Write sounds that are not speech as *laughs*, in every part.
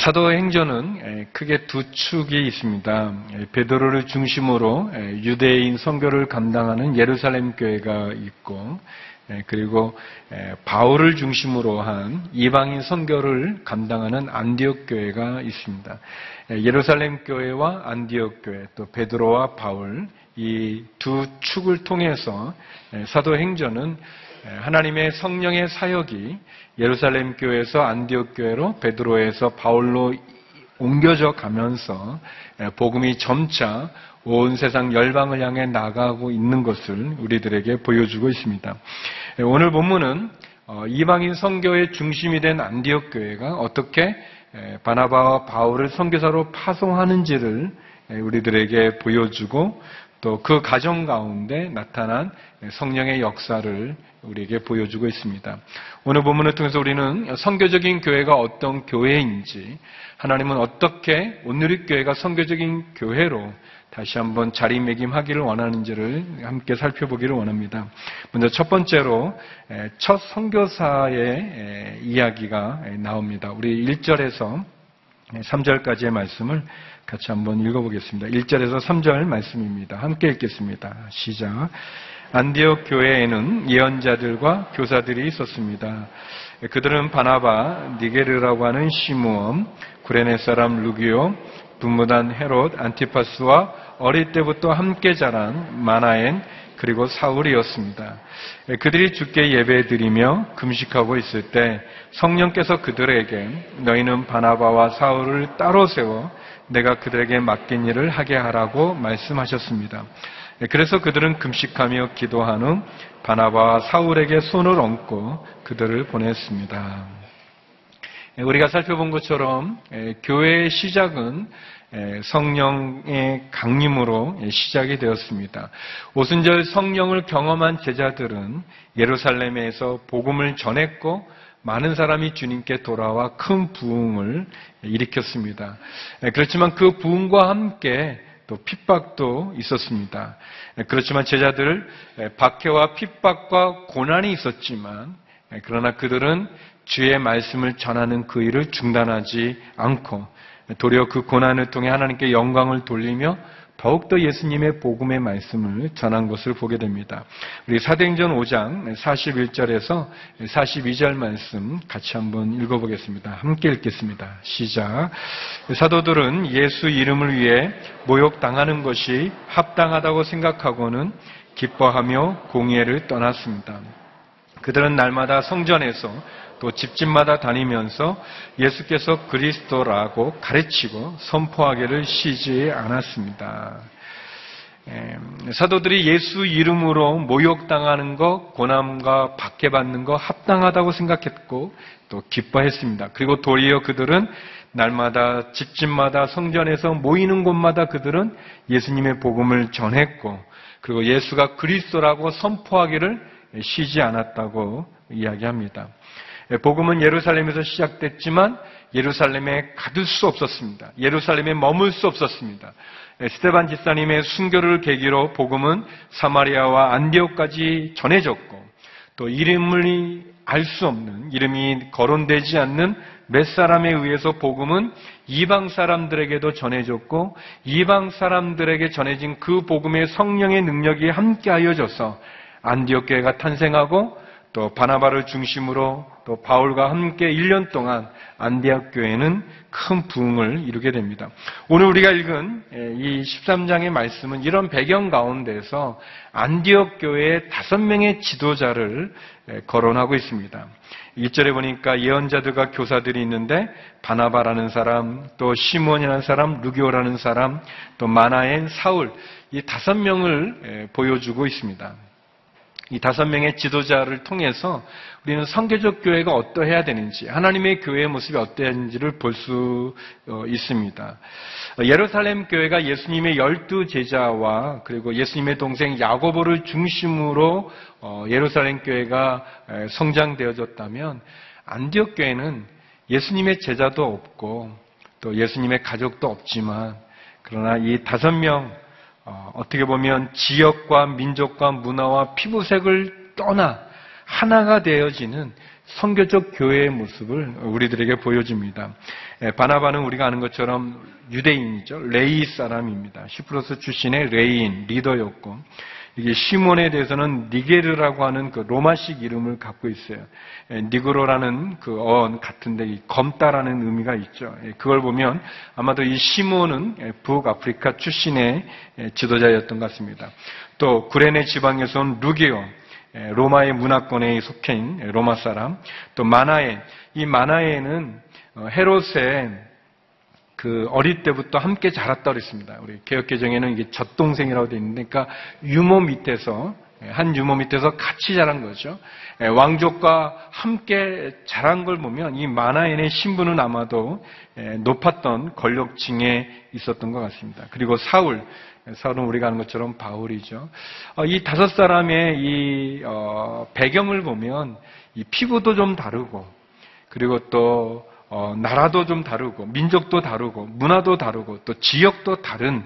사도행전은 크게 두 축이 있습니다. 베드로를 중심으로 유대인 선교를 감당하는 예루살렘 교회가 있고 그리고 바울을 중심으로 한 이방인 선교를 감당하는 안디옥 교회가 있습니다. 예루살렘 교회와 안디옥 교회 또 베드로와 바울 이 두 축을 통해서 사도행전은 하나님의 성령의 사역이 예루살렘 교회에서 안디옥 교회로 베드로에서 바울로 옮겨져 가면서 복음이 점차 온 세상 열방을 향해 나가고 있는 것을 우리들에게 보여주고 있습니다. 오늘 본문은 어, 이방인 선교의 중심이 된 안디옥 교회가 어떻게 바나바와 바울을 선교사로 파송하는지를 우리들에게 보여주고 또 그 가정 가운데 나타난 성령의 역사를 우리에게 보여주고 있습니다. 오늘 본문을 통해서 우리는 성교적인 교회가 어떤 교회인지, 하나님은 어떻게 온누리 교회가 성교적인 교회로 다시 한번 자리매김하기를 원하는지를 함께 살펴보기를 원합니다. 먼저 첫 번째로 첫 선교사의 이야기가 나옵니다. 우리 1절에서 3절까지의 말씀을 같이 한번 읽어보겠습니다. 1절에서 3절 말씀입니다. 함께 읽겠습니다. 시작. 안디옥 교회에는 예언자들과 교사들이 있었습니다. 그들은 바나바, 니게르라고 하는 시므온, 구레네 사람 루기오, 분무단 헤롯, 안티파스와 어릴 때부터 함께 자란 마나엔, 그리고 사울이었습니다. 그들이 주께 예배드리며 금식하고 있을 때 성령께서 그들에게 너희는 바나바와 사울을 따로 세워 내가 그들에게 맡긴 일을 하게 하라고 말씀하셨습니다. 그래서 그들은 금식하며 기도한 후 바나바와 사울에게 손을 얹고 그들을 보냈습니다. 우리가 살펴본 것처럼 교회의 시작은 성령의 강림으로 시작이 되었습니다. 오순절 성령을 경험한 제자들은 예루살렘에서 복음을 전했고 많은 사람이 주님께 돌아와 큰 부흥을 일으켰습니다. 그렇지만 그 부흥과 함께 또 핍박도 있었습니다. 그렇지만 제자들 박해와 핍박과 고난이 있었지만 그러나 그들은 주의 말씀을 전하는 그 일을 중단하지 않고 도리어 그 고난을 통해 하나님께 영광을 돌리며 더욱더 예수님의 복음의 말씀을 전한 것을 보게 됩니다. 우리 사도행전 5장 41절에서 42절 말씀 같이 한번 읽어보겠습니다. 함께 읽겠습니다. 시작. 사도들은 예수 이름을 위해 모욕당하는 것이 합당하다고 생각하고는 기뻐하며 공예를 떠났습니다. 그들은 날마다 성전에서 또 집집마다 다니면서 예수께서 그리스도라고 가르치고 선포하기를 쉬지 않았습니다. 사도들이 예수 이름으로 모욕당하는 것, 고난과 박해받는 것 합당하다고 생각했고 또 기뻐했습니다. 그리고 도리어 그들은 날마다 집집마다 성전에서 모이는 곳마다 그들은 예수님의 복음을 전했고 그리고 예수가 그리스도라고 선포하기를 쉬지 않았다고 이야기합니다. 예, 복음은 예루살렘에서 시작됐지만 예루살렘에 가둘 수 없었습니다. 예루살렘에 머물 수 없었습니다. 예, 스테반 지사님의 순교를 계기로 복음은 사마리아와 안디옥까지 전해졌고 또 이름을 알 수 없는 이름이 거론되지 않는 몇 사람에 의해서 복음은 이방 사람들에게도 전해졌고 이방 사람들에게 전해진 그 복음의 성령의 능력이 함께하여져서 안디옥 교회가 탄생하고 또 바나바를 중심으로 또 바울과 함께 1년 동안 안디옥 교회는 큰 부흥을 이루게 됩니다. 오늘 우리가 읽은 예, 이 13장의 말씀은 이런 배경 가운데서 안디옥 교회의 다섯 명의 지도자를 예, 거론하고 있습니다. 1절에 보니까 예언자들과 교사들이 있는데 바나바라는 사람, 또 시몬이라는 사람, 루기오라는 사람, 또 마나엔, 사울 이 다섯 명을 예, 보여주고 있습니다. 이 다섯 명의 지도자를 통해서 우리는 성교적 교회가 어떠해야 되는지, 하나님의 교회의 모습이 어떠해야 하는지를 볼수 어, 있습니다. 예루살렘 교회가 예수님의 열두 제자와 그리고 예수님의 동생 야고보를 중심으로 어, 예루살렘 교회가 성장되어졌다면 안디옥 교회는 예수님의 제자도 없고 또 예수님의 가족도 없지만 그러나 이 다섯 명 어, 어떻게 보면 지역과 민족과 문화와 피부색을 떠나 하나가 되어지는 성교적 교회의 모습을 우리들에게 보여줍니다. 예, 바나바는 우리가 아는 것처럼 유대인이죠. 레위 사람입니다. 시프로스 출신의 레위인 리더였고 이게 시몬에 대해서는 니게르라고 하는 그 로마식 이름을 갖고 있어요. 예, 니그로라는 그 어원 같은데 검다라는 의미가 있죠. 예, 그걸 보면 아마도 이 시몬은 북아프리카 출신의 지도자였던 것 같습니다. 또 구레네 지방에서 온 루기오 로마의 문화권에 속해 있는 로마 사람, 또 마나에 이 마나에는 어, 헤롯의 그 어릴 때부터 함께 자랐다 그랬습니다. 우리 개혁개정에는 이게 젖동생이라고 되어 있는데, 그러니까 유모 밑에서 한 유모 밑에서 같이 자란 거죠. 예, 왕족과 함께 자란 걸 보면 이 마나엔의 신분은 아마도 예, 높았던 권력층에 있었던 것 같습니다. 그리고 사울, 사울은 우리가 아는 것처럼 바울이죠. 어, 이 다섯 사람의 이 어, 배경을 보면 이 피부도 좀 다르고 그리고 또 어, 나라도 좀 다르고 민족도 다르고 문화도 다르고 또 지역도 다른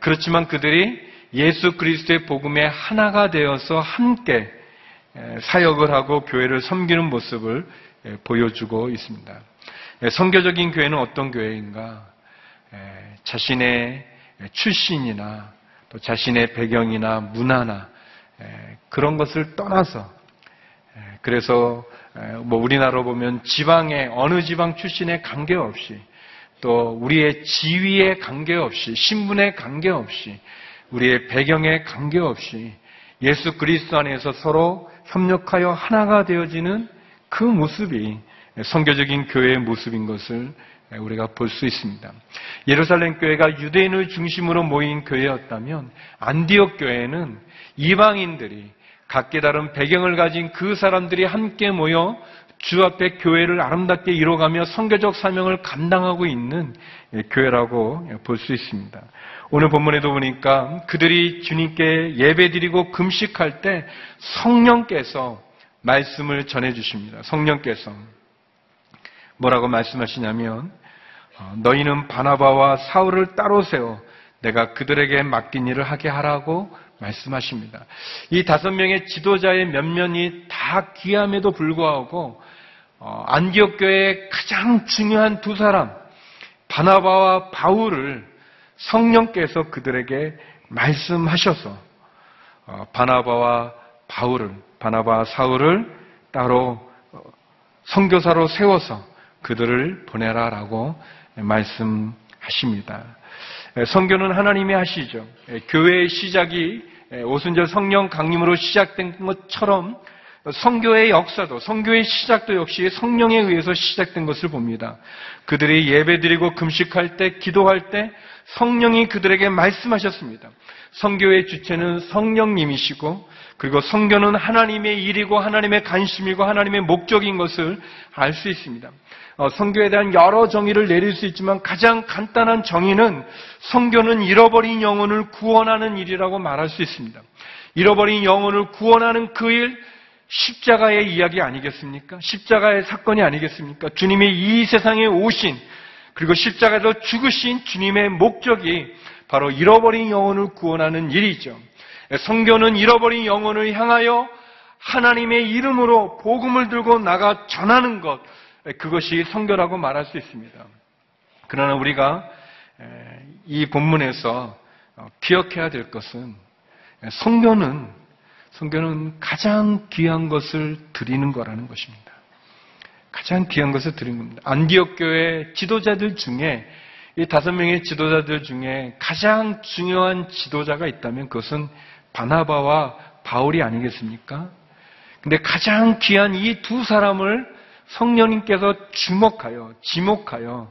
그렇지만 그들이 예수 그리스도의 복음에 하나가 되어서 함께 사역을 하고 교회를 섬기는 모습을 보여주고 있습니다. 성교적인 교회는 어떤 교회인가? 자신의 출신이나 또 자신의 배경이나 문화나 그런 것을 떠나서 그래서 뭐 우리나라로 보면 지방의 어느 지방 출신에 관계없이 또 우리의 지위에 관계없이 신분에 관계없이 우리의 배경에 관계없이 예수 그리스도 안에서 서로 협력하여 하나가 되어지는 그 모습이 성교적인 교회의 모습인 것을 우리가 볼 수 있습니다. 예루살렘 교회가 유대인을 중심으로 모인 교회였다면 안디옥 교회는 이방인들이 각기 다른 배경을 가진 그 사람들이 함께 모여 주 앞에 교회를 아름답게 이뤄가며 성교적 사명을 감당하고 있는 교회라고 볼 수 있습니다. 오늘 본문에도 보니까 그들이 주님께 예배드리고 금식할 때 성령께서 말씀을 전해 주십니다. 성령께서 뭐라고 말씀하시냐면 어, 너희는 바나바와 사울을 따로 세워 내가 그들에게 맡긴 일을 하게 하라고 말씀하십니다. 이 다섯 명의 지도자의 면면이 다 귀함에도 불구하고 어, 안디옥 교회의 가장 중요한 두 사람 바나바와 바울을 성령께서 그들에게 말씀하셔서 어, 바나바와 바울을 바나바 사울을 따로 어, 선교사로 세워서 그들을 보내라라고 말씀하십니다. 성교는 하나님이 하시죠. 교회의 시작이 오순절 성령 강림으로 시작된 것처럼 성교의 역사도 성교의 시작도 역시 성령에 의해서 시작된 것을 봅니다. 그들이 예배드리고 금식할 때 기도할 때 성령이 그들에게 말씀하셨습니다. 성교의 주체는 성령님이시고 그리고 성교는 하나님의 일이고 하나님의 관심이고 하나님의 목적인 것을 알 수 있습니다. 어, 성교에 대한 여러 정의를 내릴 수 있지만 가장 간단한 정의는 성교는 잃어버린 영혼을 구원하는 일이라고 말할 수 있습니다. 잃어버린 영혼을 구원하는 그 일, 십자가의 이야기 아니겠습니까? 십자가의 사건이 아니겠습니까? 주님이 이 세상에 오신, 그리고 십자가에서 죽으신 주님의 목적이 바로 잃어버린 영혼을 구원하는 일이죠. 성교는 잃어버린 영혼을 향하여 하나님의 이름으로 복음을 들고 나가 전하는 것, 그것이 성교라고 말할 수 있습니다. 그러나 우리가 이 본문에서 어, 기억해야 될 것은 성교는 성교는 가장 귀한 것을 드리는 거라는 것입니다. 가장 귀한 것을 드리는 겁니다. 안디옥 교회 지도자들 중에 이 다섯 명의 지도자들 중에 가장 중요한 지도자가 있다면 그것은 바나바와 바울이 아니겠습니까? 근데 가장 귀한 이 두 사람을 성령님께서 주목하여 지목하여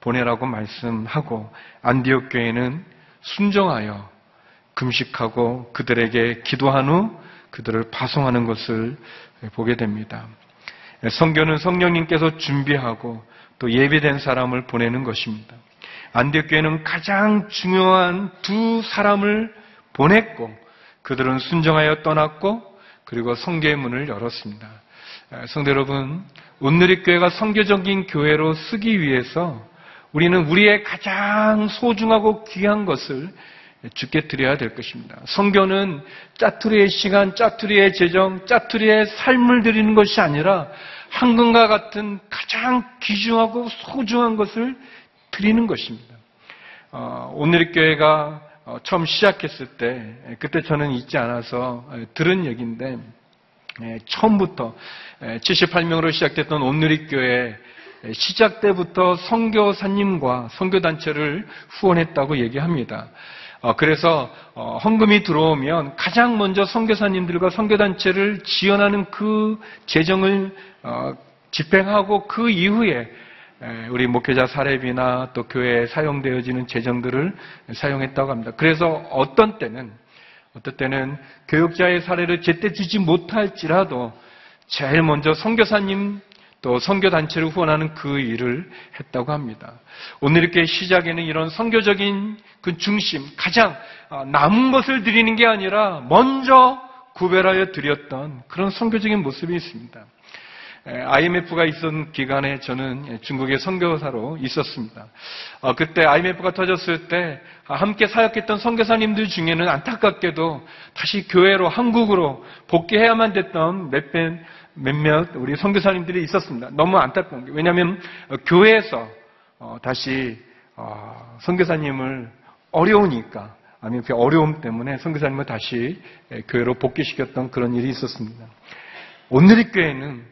보내라고 말씀하고 안디옥 교회는 순종하여 금식하고 그들에게 기도한 후 그들을 파송하는 것을 보게 됩니다. 성교는 성령님께서 준비하고 또 예비된 사람을 보내는 것입니다. 안디옥 교회는 가장 중요한 두 사람을 보냈고 그들은 순종하여 떠났고 그리고 성교의 문을 열었습니다. 성도 여러분, 온누리교회가 성교적인 교회로 쓰기 위해서 우리는 우리의 가장 소중하고 귀한 것을 주께 드려야 될 것입니다. 성교는 짜투리의 시간, 짜투리의 재정, 짜투리의 삶을 드리는 것이 아니라 황금과 같은 가장 귀중하고 소중한 것을 드리는 것입니다. 어, 오늘 교회가 어, 처음 시작했을 때 그때 저는 있지 않아서 들은 얘기인데 처음부터 78명으로 시작됐던 온누리교회 시작 때부터 선교사님과 선교단체를 후원했다고 얘기합니다. 어, 그래서 어, 헌금이 들어오면 가장 먼저 선교사님들과 선교단체를 지원하는 그 재정을 어, 집행하고 그 이후에 우리 목회자 사례비나 또 교회에 사용되어지는 재정들을 사용했다고 합니다. 그래서 어떤 때는 어떤 때는 교육자의 사례를 제때 주지 못할지라도 제일 먼저 선교사님 또 선교 단체를 후원하는 그 일을 했다고 합니다. 오늘 이렇게 시작에는 이런 선교적인 그 중심, 가장 어, 남은 것을 드리는 게 아니라 먼저 구별하여 드렸던 그런 선교적인 모습이 있습니다. IMF가 있었던 기간에 저는 중국의 선교사로 있었습니다. 어, 그때 IMF가 터졌을 때 함께 사역했던 선교사님들 중에는 안타깝게도 다시 교회로 한국으로 복귀해야만 됐던 몇몇 몇몇 우리 선교사님들이 있었습니다. 너무 안타까운 게 왜냐하면 어, 교회에서 어, 다시 어, 선교사님을 어려우니까 아니면 그 어려움 때문에 선교사님을 다시 교회로 복귀시켰던 그런 일이 있었습니다. 오늘의 교회는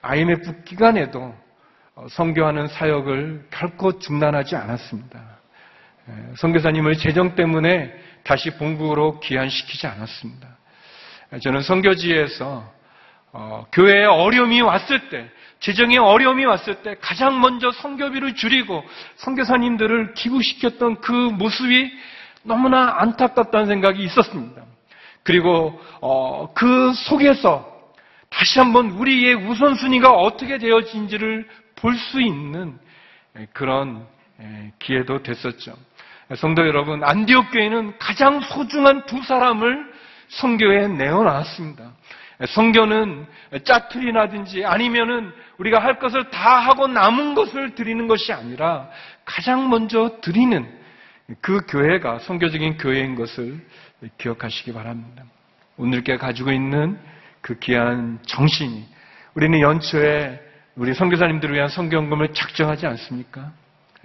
IMF 기간에도 선교하는 사역을 결코 중단하지 않았습니다. 선교사님을 재정 때문에 다시 본국으로 귀환시키지 않았습니다. 저는 선교지에서 어, 교회에 어려움이 왔을 때, 재정에 어려움이 왔을 때 가장 먼저 성교비를 줄이고 성교사님들을 기부시켰던 그 모습이 너무나 안타깝다는 생각이 있었습니다. 그리고 어, 그 속에서 다시 한번 우리의 우선순위가 어떻게 되어진지를 볼 수 있는 그런 기회도 됐었죠. 성도 여러분, 안디옥 교회는 가장 소중한 두 사람을 성교에 내어놨습니다. 성교는 짜투리나든지 아니면은 우리가 할 것을 다 하고 남은 것을 드리는 것이 아니라 가장 먼저 드리는 그 교회가 성교적인 교회인 것을 기억하시기 바랍니다. 오늘께 가지고 있는 그 귀한 정신이 우리는 연초에 우리 선교사님들을 위한 성경금을 작정하지 않습니까?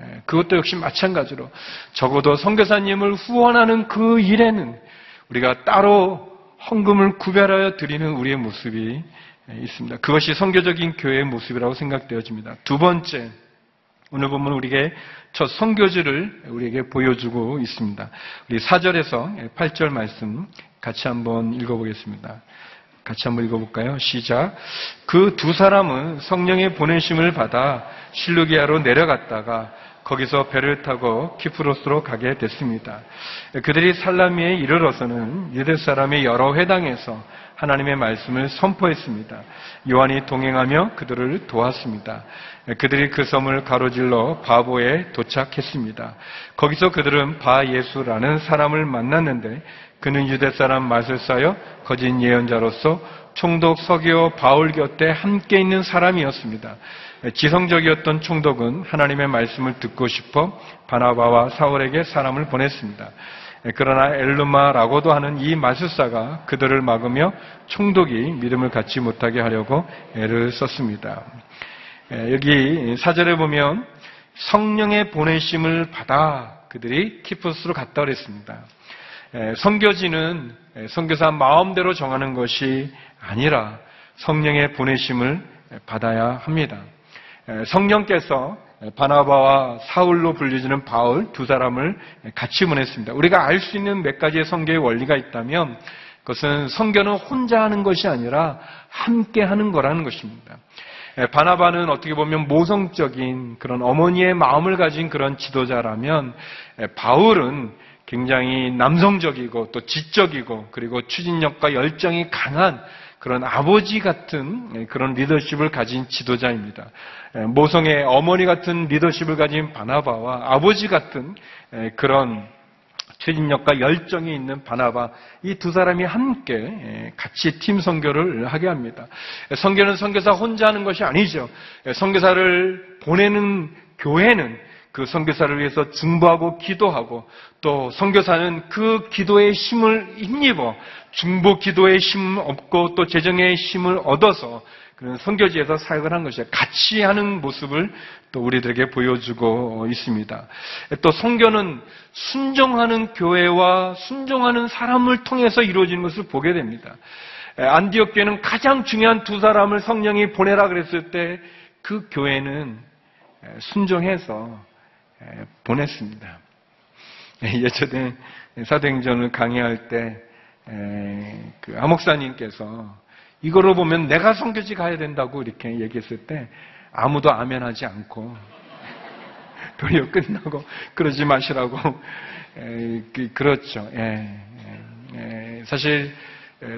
예, 그것도 역시 마찬가지로 적어도 선교사님을 후원하는 그 일에는 우리가 따로 헌금을 구별하여 드리는 우리의 모습이 있습니다. 그것이 성교적인 교회의 모습이라고 생각되어집니다. 두 번째, 오늘 보면 우리에게 첫 성교지를 우리에게 보여주고 있습니다. 우리 4절에서 8절 말씀 같이 한번 읽어보겠습니다. 같이 한번 읽어볼까요? 시작. 그 두 사람은 성령의 보내심을 받아 실루기아로 내려갔다가 거기서 배를 타고 키프로스로 가게 됐습니다. 그들이 살라미에 이르러서는 유대 사람의 여러 회당에서 하나님의 말씀을 선포했습니다. 요한이 동행하며 그들을 도왔습니다. 그들이 그 섬을 가로질러 바보에 도착했습니다. 거기서 그들은 바 예수라는 사람을 만났는데 그는 유대 사람 마술사여 거짓 예언자로서 총독 서기오 바울 곁에 함께 있는 사람이었습니다. 지성적이었던 총독은 하나님의 말씀을 듣고 싶어 바나바와 사울에게 사람을 보냈습니다. 그러나 엘루마라고도 하는 이 마술사가 그들을 막으며 총독이 믿음을 갖지 못하게 하려고 애를 썼습니다. 여기 사절에 보면 성령의 보내심을 받아 그들이 키푸스로 갔다 그랬습니다. 성교지는 성교사 마음대로 정하는 것이 아니라 성령의 보내심을 받아야 합니다. 성령께서 바나바와 사울로 불리지는 바울 두 사람을 같이 보냈습니다. 우리가 알 수 있는 몇 가지의 성교의 원리가 있다면 그것은 성교는 혼자 하는 것이 아니라 함께 하는 거라는 것입니다. 바나바는 어떻게 보면 모성적인 그런 어머니의 마음을 가진 그런 지도자라면 바울은 굉장히 남성적이고 또 지적이고 그리고 추진력과 열정이 강한 그런 아버지 같은 그런 리더십을 가진 지도자입니다. 모성의 어머니 같은 리더십을 가진 바나바와 아버지 같은 그런 추진력과 열정이 있는 바나바 이 두 사람이 함께 같이 팀 선교를 하게 합니다. 선교는 선교사 혼자 하는 것이 아니죠. 선교사를 보내는 교회는 그 선교사를 위해서 중보하고 기도하고 또 선교사는 그 기도의 힘을 힘입어 중보 기도의 힘을 얻고 또 재정의 힘을 얻어서 그런 선교지에서 사역을 한 것이에요. 같이 하는 모습을 또 우리들에게 보여주고 있습니다. 또 선교는 순종하는 교회와 순종하는 사람을 통해서 이루어지는 것을 보게 됩니다. 안디옥 교회는 가장 중요한 두 사람을 성령이 보내라 그랬을 때 그 교회는 순종해서 보냈습니다. 예전에 사도행전을 강의할 때그 하목사님께서 이거로 보면 내가 성교지 가야 된다고 이렇게 얘기했을 때 아무도 아멘하지 않고 *laughs* 도리어 끝나고 그러지 마시라고 그, 그렇죠. 예, 예, 사실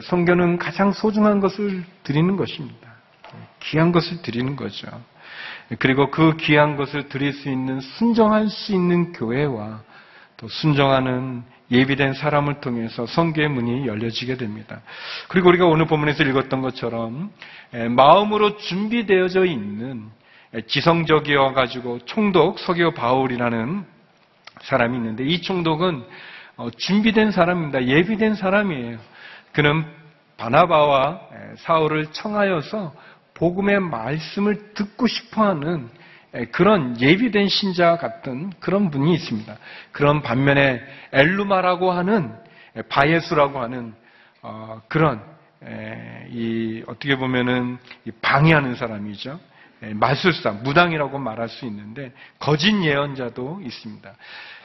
성교는 가장 소중한 것을 드리는 것입니다. 귀한 것을 드리는 거죠. 그리고 그 귀한 것을 드릴 수 있는 순정할 수 있는 교회와 또 순정하는 예비된 사람을 통해서 성교의 문이 열려지게 됩니다. 그리고 우리가 오늘 본문에서 읽었던 것처럼 마음으로 준비되어져 있는 지성적이어 가지고 총독 서기오 바울이라는 사람이 있는데 이 총독은 어, 준비된 사람입니다. 예비된 사람이에요. 그는 바나바와 사울을 청하여서 복음의 말씀을 듣고 싶어하는 그런 예비된 신자 같은 그런 분이 있습니다. 그런 반면에 엘루마라고 하는 바예수라고 하는 어, 그런 이 어떻게 보면은 방해하는 사람이죠. 마술사, 무당이라고 말할 수 있는데 거짓 예언자도 있습니다.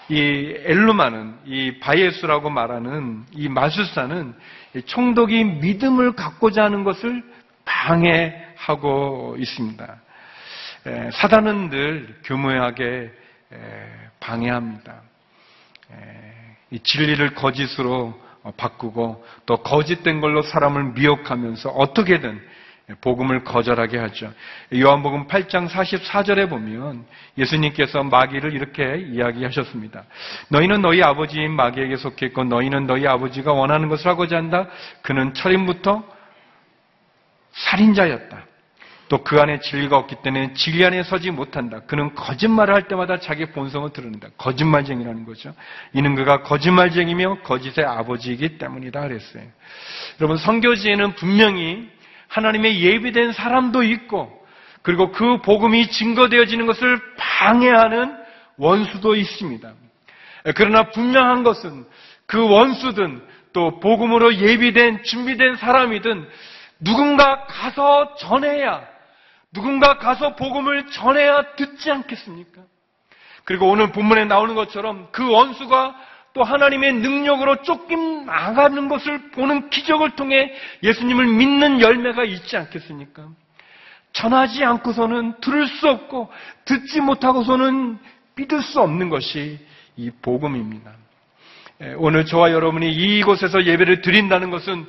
이 엘루마는 이 바예수라고 말하는 이 마술사는 총독이 믿음을 갖고자 하는 것을 방해 하고 있습니다. 사단은 늘 교묘하게 방해합니다. 이 진리를 거짓으로 어, 바꾸고 또 거짓된 걸로 사람을 미혹하면서 어떻게든 복음을 거절하게 하죠. 요한복음 8장 44절에 보면 예수님께서 마귀를 이렇게 이야기하셨습니다. 너희는 너희 아버지인 마귀에게 속했고 너희는 너희 아버지가 원하는 것을 하고자 한다. 그는 철임부터 살인자였다. 또 그 안에 진리가 없기 때문에 진리 안에 서지 못한다. 그는 거짓말을 할 때마다 자기 본성을 드러낸다. 거짓말쟁이라는 거죠. 이는 그가 거짓말쟁이며 거짓의 아버지이기 때문이다 그랬어요. 여러분 성교지에는 분명히 하나님의 예비된 사람도 있고 그리고 그 복음이 증거되어지는 것을 방해하는 원수도 있습니다. 그러나 분명한 것은 그 원수든 또 복음으로 예비된 준비된 사람이든 누군가 가서 전해야, 누군가 가서 복음을 전해야 듣지 않겠습니까? 그리고 오늘 본문에 나오는 것처럼 그 원수가 또 하나님의 능력으로 쫓김 나가는 것을 보는 기적을 통해 예수님을 믿는 열매가 있지 않겠습니까? 전하지 않고서는 들을 수 없고 듣지 못하고서는 믿을 수 없는 것이 이 복음입니다. 오늘 저와 여러분이 이곳에서 예배를 드린다는 것은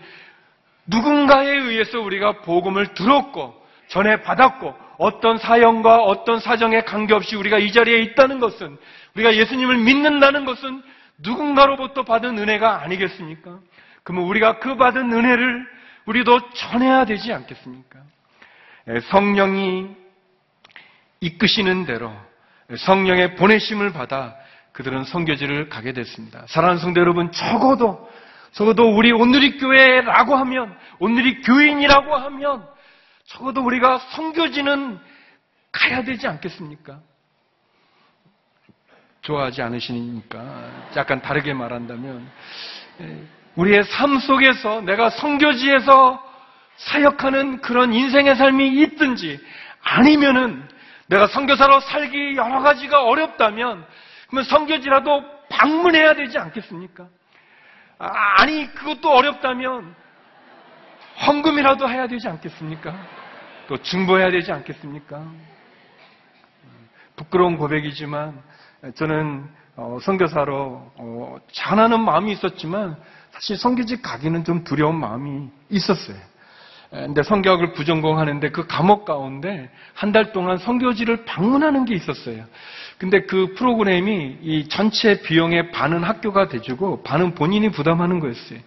누군가에 의해서 우리가 복음을 들었고 전해 받았고 어떤 사연과 어떤 사정에 관계없이 우리가 이 자리에 있다는 것은 우리가 예수님을 믿는다는 것은 누군가로부터 받은 은혜가 아니겠습니까? 그러면 우리가 그 받은 은혜를 우리도 전해야 되지 않겠습니까? 예, 성령이 이끄시는 대로 성령의 보내심을 받아 그들은 성교지를 가게 됐습니다. 사랑하는 성도 여러분, 적어도 적어도 우리 오늘이 교회라고 하면, 오늘이 교인이라고 하면, 적어도 우리가 성교지는 가야 되지 않겠습니까? 좋아하지 않으시니까 약간 다르게 말한다면 예, 우리의 삶 속에서 내가 성교지에서 사역하는 그런 인생의 삶이 있든지 아니면은 내가 성교사로 살기 여러 가지가 어렵다면 그러면 성교지라도 방문해야 되지 않겠습니까? 아, 아니, 그것도 어렵다면 헌금이라도 해야 되지 않겠습니까? 또 중보해야 되지 않겠습니까? 부끄러운 고백이지만 저는 어, 선교사로 어, 잘하는 마음이 있었지만 사실 성교직 가기는 좀 두려운 마음이 있었어요. 근데 성교학을 부전공하는데 그 과목 가운데 한 달 동안 성교지를 방문하는 게 있었어요. 근데 그 프로그램이 이 전체 비용의 반은 학교가 대주고 반은 본인이 부담하는 거였어요.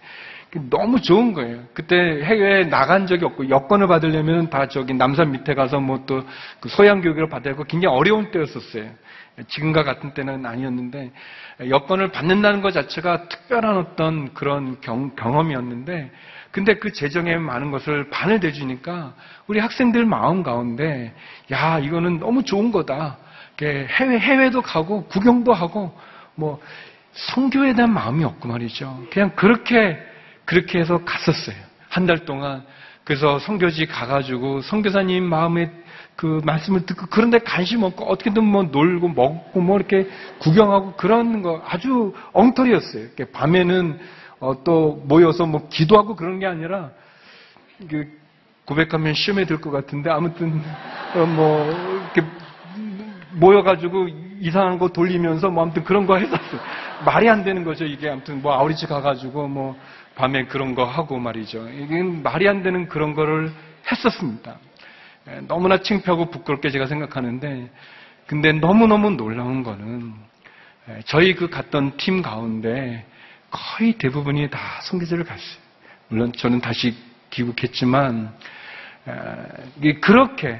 너무 좋은 거예요. 그때 해외에 나간 적이 없고 여권을 받으려면 다 저기 남산 밑에 가서 뭐또그 소양 교육을 받아야 하고 굉장히 어려운 때였었어요. 지금과 같은 때는 아니었는데 여권을 받는다는 것 자체가 특별한 어떤 그런 경, 경험이었는데 근데 그 재정에 많은 것을 반을 대주니까 우리 학생들 마음 가운데 야 이거는 너무 좋은 거다. 해외 해외도 가고 구경도 하고 뭐 성교에 대한 마음이 없고 말이죠. 그냥 그렇게 그렇게 해서 갔었어요. 한 달 동안 그래서 성교지 가가지고 성교사님 마음에 그 말씀을 듣고 그런데 관심 없고 어떻게든 뭐 놀고 먹고 뭐 이렇게 구경하고 그런 거 아주 엉터리였어요. 밤에는 어, 또 모여서 뭐 기도하고 그런 게 아니라 그 고백하면 시험에 들 것 같은데 아무튼 어, 뭐 이렇게 모여가지고 이상한 거 돌리면서 뭐 아무튼 그런 거 했었어요. *laughs* 말이 안 되는 거죠. 이게 아무튼 뭐 아우리집 가가지고 뭐 밤에 그런 거 하고 말이죠. 이게 말이 안 되는 그런 거를 했었습니다. 예, 너무나 창피하고 부끄럽게 제가 생각하는데 근데 너무너무 놀라운 거는 예, 저희 그 갔던 팀 가운데 거의 대부분이 다 성교제를 갔어요. 물론 저는 다시 귀국했지만 그렇게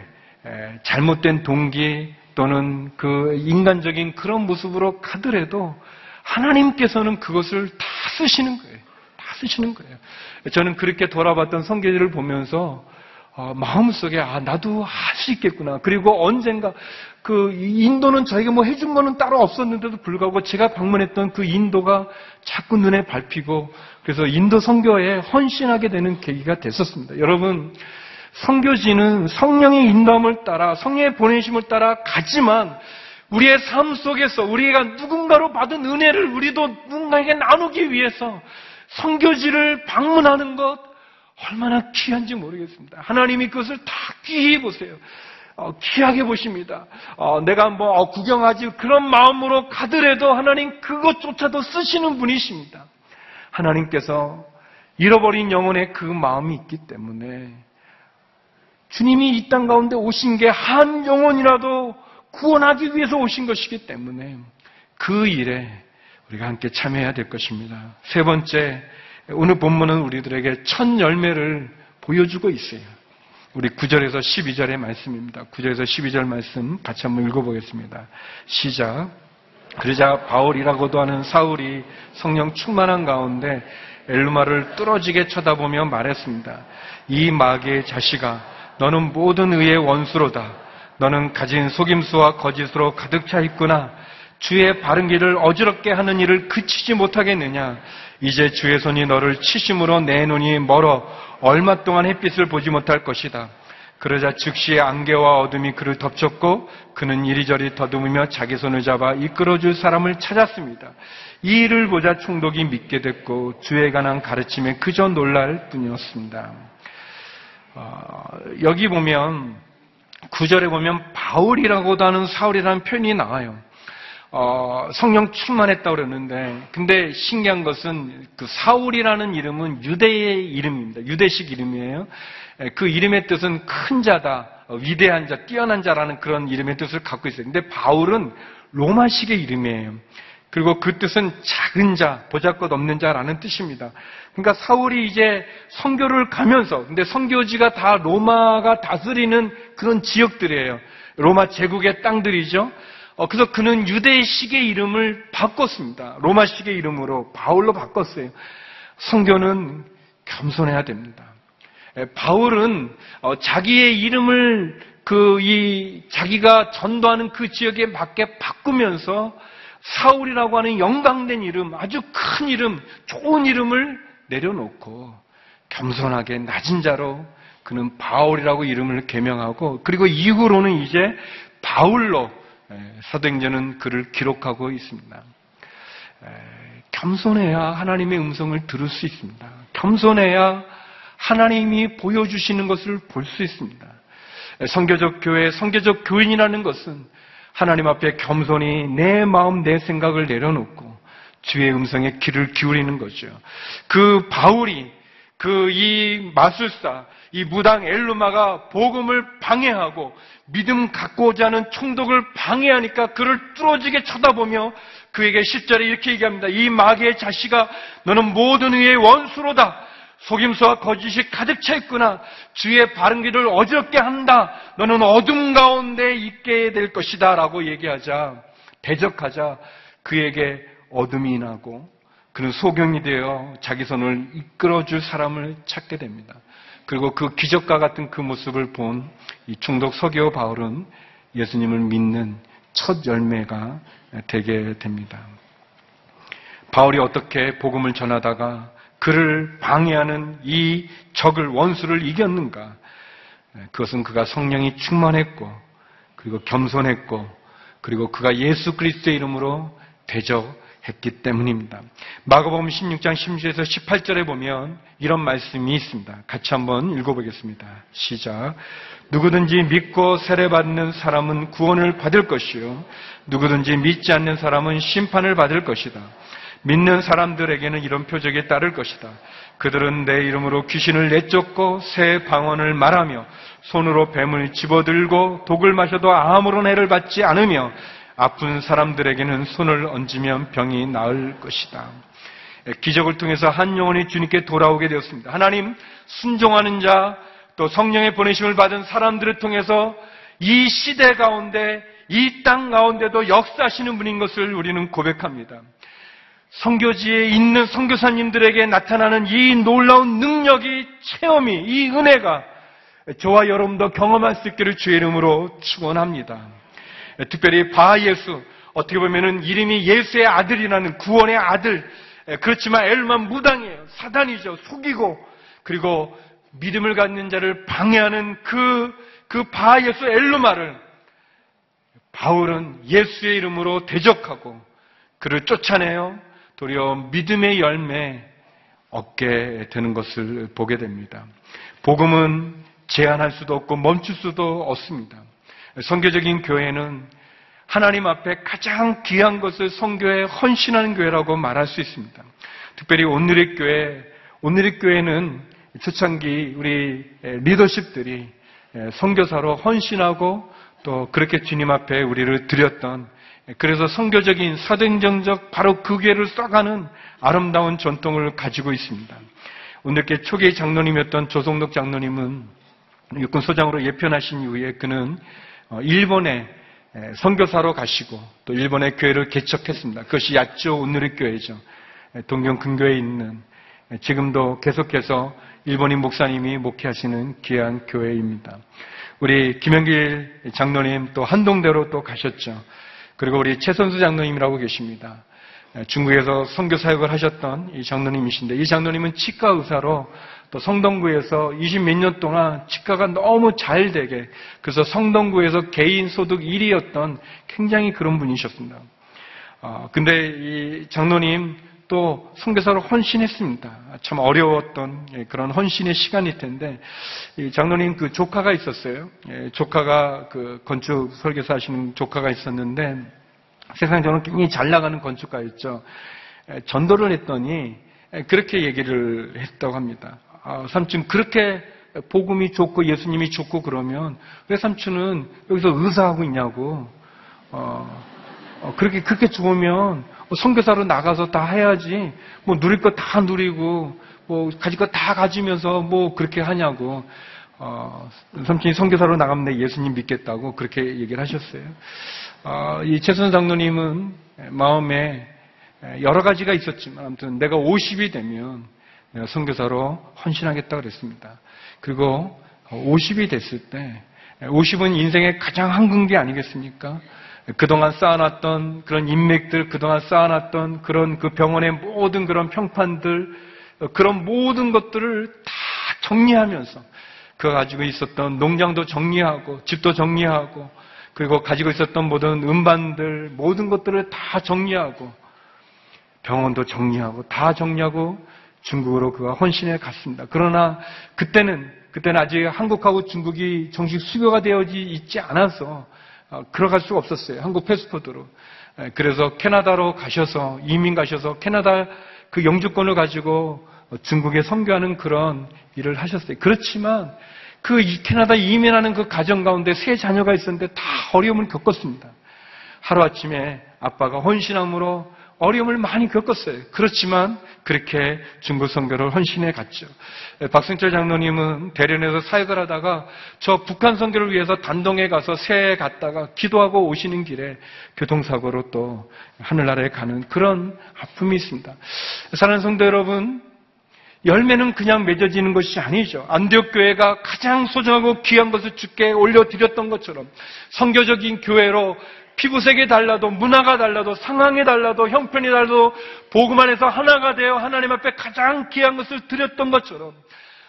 잘못된 동기 또는 그 인간적인 그런 모습으로 가더라도 하나님께서는 그것을 다 쓰시는 거예요. 다 쓰시는 거예요. 저는 그렇게 돌아봤던 성경을 보면서 어, 마음속에 아 나도 할 수 있겠구나. 그리고 언젠가 그 인도는 저희가 뭐 해준 거는 따로 없었는데도 불구하고 제가 방문했던 그 인도가 자꾸 눈에 밟히고 그래서 인도 선교에 헌신하게 되는 계기가 됐었습니다. 여러분 성교지는 성령의 인도함을 따라 성령의 보내심을 따라 가지만 우리의 삶 속에서 우리가 누군가로 받은 은혜를 우리도 누군가에게 나누기 위해서 성교지를 방문하는 것 얼마나 귀한지 모르겠습니다. 하나님이 그것을 다 귀히 보세요. 어, 귀하게 보십니다. 어, 내가 뭐 어, 구경하지 그런 마음으로 가더라도 하나님 그것조차도 쓰시는 분이십니다. 하나님께서 잃어버린 영혼의 그 마음이 있기 때문에 주님이 이 땅 가운데 오신 게 한 영혼이라도 구원하기 위해서 오신 것이기 때문에 그 일에 우리가 함께 참여해야 될 것입니다. 세 번째, 오늘 본문은 우리들에게 첫 열매를 보여주고 있어요. 우리 9절에서 12절의 말씀입니다. 9절에서 12절 말씀 같이 한번 읽어보겠습니다. 시작. 그러자 바울이라고도 하는 사울이 성령 충만한 가운데 엘루마를 뚫어지게 쳐다보며 말했습니다. 이 마귀의 자식아, 너는 모든 의의 원수로다. 너는 가진 속임수와 거짓으로 가득 차 있구나. 주의 바른 길을 어지럽게 하는 일을 그치지 못하겠느냐? 이제 주의 손이 너를 치심으로 내 눈이 멀어 얼마 동안 햇빛을 보지 못할 것이다. 그러자 즉시 안개와 어둠이 그를 덮쳤고 그는 이리저리 더듬으며 자기 손을 잡아 이끌어줄 사람을 찾았습니다. 이 일을 보자 충독이 믿게 됐고 주에 관한 가르침에 그저 놀랄 뿐이었습니다. 어, 여기 보면 구절에 보면 바울이라고도 하는 사울이라는 표현이 나와요. 어, 성령 충만했다 고 그러는데, 근데 신기한 것은 그 사울이라는 이름은 유대의 이름입니다. 유대식 이름이에요. 그 이름의 뜻은 큰 자다, 어, 위대한 자, 뛰어난 자라는 그런 이름의 뜻을 갖고 있어요. 근데 바울은 로마식의 이름이에요. 그리고 그 뜻은 작은 자, 보잘것 없는 자라는 뜻입니다. 그러니까 사울이 이제 성교를 가면서, 근데 성교지가 다 로마가 다스리는 그런 지역들이에요. 로마 제국의 땅들이죠. 어, 그래서 그는 유대식의 이름을 바꿨습니다. 로마식의 이름으로 바울로 바꿨어요. 성교는 겸손해야 됩니다. 바울은 어, 자기의 이름을 그 이 자기가 전도하는 그 지역에 맞게 바꾸면서 사울이라고 하는 영광된 이름, 아주 큰 이름, 좋은 이름을 내려놓고 겸손하게 낮은 자로 그는 바울이라고 이름을 개명하고 그리고 이후로는 이제 바울로 사도행전은 그를 기록하고 있습니다. 겸손해야 하나님의 음성을 들을 수 있습니다. 겸손해야 하나님이 보여주시는 것을 볼 수 있습니다. 성교적 교회, 성교적 교인이라는 것은 하나님 앞에 겸손히 내 마음, 내 생각을 내려놓고 주의 음성에 귀를 기울이는 거죠. 그 바울이 그 이 마술사, 이 무당 엘루마가 복음을 방해하고 믿음 갖고자 하는 총독을 방해하니까 그를 뚫어지게 쳐다보며 그에게 10절에 이렇게 얘기합니다. 이 마귀의 자식아 너는 모든 의의 원수로다. 속임수와 거짓이 가득 차 있구나. 주의 바른 길을 어지럽게 한다. 너는 어둠 가운데 있게 될 것이다. 라고 얘기하자, 대적하자 그에게 어둠이 나고 그는 소경이 되어 자기 손을 이끌어줄 사람을 찾게 됩니다. 그리고 그 기적과 같은 그 모습을 본 이 중독 서기오 바울은 예수님을 믿는 첫 열매가 되게 됩니다. 바울이 어떻게 복음을 전하다가 그를 방해하는 이 적을 원수를 이겼는가? 그것은 그가 성령이 충만했고 그리고 겸손했고 그리고 그가 예수 그리스도의 이름으로 대적 했기 때문입니다. 마가복음 16장 16절에서 18절에 보면 이런 말씀이 있습니다. 같이 한번 읽어보겠습니다. 시작. 누구든지 믿고 세례받는 사람은 구원을 받을 것이요 누구든지 믿지 않는 사람은 심판을 받을 것이다. 믿는 사람들에게는 이런 표적이 따를 것이다. 그들은 내 이름으로 귀신을 내쫓고 새 방언을 말하며 손으로 뱀을 집어들고 독을 마셔도 아무런 해를 받지 않으며 아픈 사람들에게는 손을 얹으면 병이 나을 것이다. 기적을 통해서 한 영혼이 주님께 돌아오게 되었습니다. 하나님 순종하는 자, 또 성령의 보내심을 받은 사람들을 통해서 이 시대 가운데, 이 땅 가운데도 역사하시는 분인 것을 우리는 고백합니다. 성교지에 있는 성교사님들에게 나타나는 이 놀라운 능력이 체험이 이 은혜가 저와 여러분도 경험할 수 있기를 주의 이름으로 축원합니다. 특별히 바 예수 어떻게 보면은 이름이 예수의 아들이라는 구원의 아들 그렇지만 엘만 무당이에요. 사단이죠. 속이고 그리고 믿음을 갖는 자를 방해하는 그 그 바 예수 엘루마를 바울은 예수의 이름으로 대적하고 그를 쫓아내요. 도리어 믿음의 열매 얻게 되는 것을 보게 됩니다. 복음은 제한할 수도 없고 멈출 수도 없습니다. 성교적인 교회는 하나님 앞에 가장 귀한 것을 성교에 헌신하는 교회라고 말할 수 있습니다. 특별히 오늘의 교회, 오늘의 교회는 초창기 우리 리더십들이 성교사로 헌신하고 또 그렇게 주님 앞에 우리를 드렸던 그래서 성교적인 사도행정적 바로 그 교회를 써가는 아름다운 전통을 가지고 있습니다. 오늘 께 초기 장로님이었던 조성덕 장로님은 육군 소장으로 예편하신 이후에 그는 어, 일본에 선교사로 가시고 또 일본의 교회를 개척했습니다. 그것이 야조 오늘의 교회죠. 동경 근교에 있는 지금도 계속해서 일본인 목사님이 목회하시는 귀한 교회입니다. 우리 김영길 장로님 또 한동대로 또 가셨죠. 그리고 우리 최선수 장로님이라고 계십니다. 중국에서 선교 사역을 하셨던 이 장로님이신데 이 장로님은 치과 의사로 또 성동구에서 20 몇 년 동안 치과가 너무 잘 되게 그래서 성동구에서 개인 소득 1위였던 굉장히 그런 분이셨습니다. 어, 근데 이 장로님 또 선교사로 헌신했습니다. 참 어려웠던 예, 그런 헌신의 시간일 텐데 이 장로님 그 조카가 있었어요. 예, 조카가 그 건축 설계사 하시는 조카가 있었는데 세상적으로 굉장히 잘 나가는 건축가였죠. 예, 전도를 했더니 그렇게 얘기를 했다고 합니다. 아, 삼촌 그렇게 복음이 좋고 예수님이 좋고 그러면 왜 삼촌은 여기서 의사하고 있냐고. 어, 어, 그렇게 그렇게 좋으면 선교사로 나가서 다 해야지. 뭐 누릴 거 다 누리고 뭐 가질 거 다 가지면서 뭐 그렇게 하냐고. 어, 삼촌이 선교사로 나가면 내 예수님 믿겠다고 그렇게 얘기를 하셨어요. 어, 이 최선 장로님은 마음에 여러 가지가 있었지만 아무튼 내가 50이 되면 선교사로 헌신하겠다 그랬습니다. 그리고 50이 됐을 때 50은 인생의 가장 황금기 아니겠습니까? 그동안 쌓아놨던 그런 인맥들, 그동안 쌓아놨던 그런 그 병원의 모든 그런 평판들, 그런 모든 것들을 다 정리하면서 그 가지고 있었던 농장도 정리하고 집도 정리하고 그리고 가지고 있었던 모든 음반들 모든 것들을 다 정리하고 병원도 정리하고 다 정리하고 중국으로 그가 헌신해 갔습니다. 그러나 그때는 그때는 아직 한국하고 중국이 정식 수교가 되어지 있지 않아서 어, 들어갈 수가 없었어요. 한국 패스포드로. 그래서 캐나다로 가셔서 이민 가셔서 캐나다 그 영주권을 가지고 중국에 선교하는 그런 일을 하셨어요. 그렇지만 그 캐나다 이민하는 그 가정 가운데 세 자녀가 있었는데 다 어려움을 겪었습니다. 하루아침에 아빠가 헌신함으로 어려움을 많이 겪었어요. 그렇지만 그렇게 중국 선교를 헌신해 갔죠. 박승철 장로님은 대련에서 사역을 하다가 저 북한 선교를 위해서 단동에 가서 새해 갔다가 기도하고 오시는 길에 교통사고로 또 하늘나라에 가는 그런 아픔이 있습니다. 사랑하는 성도 여러분, 열매는 그냥 맺어지는 것이 아니죠. 안디옥 교회가 가장 소중하고 귀한 것을 주께 올려드렸던 것처럼 성교적인 교회로 피부색이 달라도 문화가 달라도 상황이 달라도 형편이 달라도 복음 안에서 하나가 되어 하나님 앞에 가장 귀한 것을 드렸던 것처럼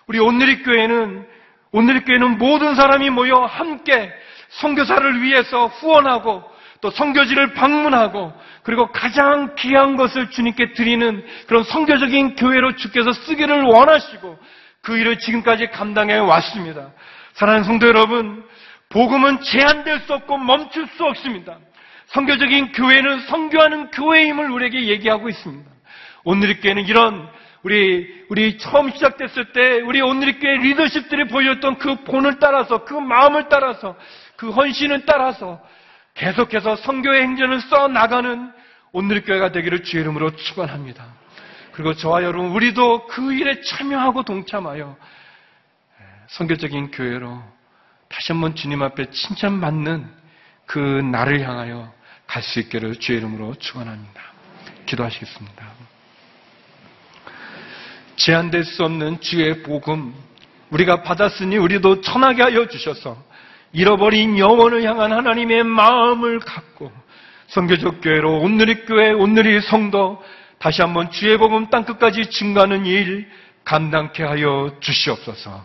우리 온누리 교회는 온누리 교회는 모든 사람이 모여 함께 성교사를 위해서 후원하고 또 성교지를 방문하고 그리고 가장 귀한 것을 주님께 드리는 그런 성교적인 교회로 주께서 쓰기를 원하시고 그 일을 지금까지 감당해 왔습니다. 사랑하는 성도 여러분, 복음은 제한될 수 없고 멈출 수 없습니다. 성교적인 교회는 성교하는 교회임을 우리에게 얘기하고 있습니다. 오늘의 교회는 이런 우리 우리 처음 시작됐을 때 우리 오늘의 교회 리더십들이 보여줬던 그 본을 따라서 그 마음을 따라서 그 헌신을 따라서 계속해서 성교의 행전을 써 나가는 오늘의 교회가 되기를 주의 이름으로 축원합니다. 그리고 저와 여러분 우리도 그 일에 참여하고 동참하여 성교적인 교회로 다시 한번 주님 앞에 칭찬받는 그 날을 향하여 갈 수 있기를 주의 이름으로 축원합니다. 기도하시겠습니다. 제한될 수 없는 주의 복음 우리가 받았으니 우리도 천하게 하여 주셔서 잃어버린 영혼을 향한 하나님의 마음을 갖고 성교적 교회로 온누리 교회, 온누리 성도 다시 한번 주의 복음 땅끝까지 증가하는 일 감당케 하여 주시옵소서.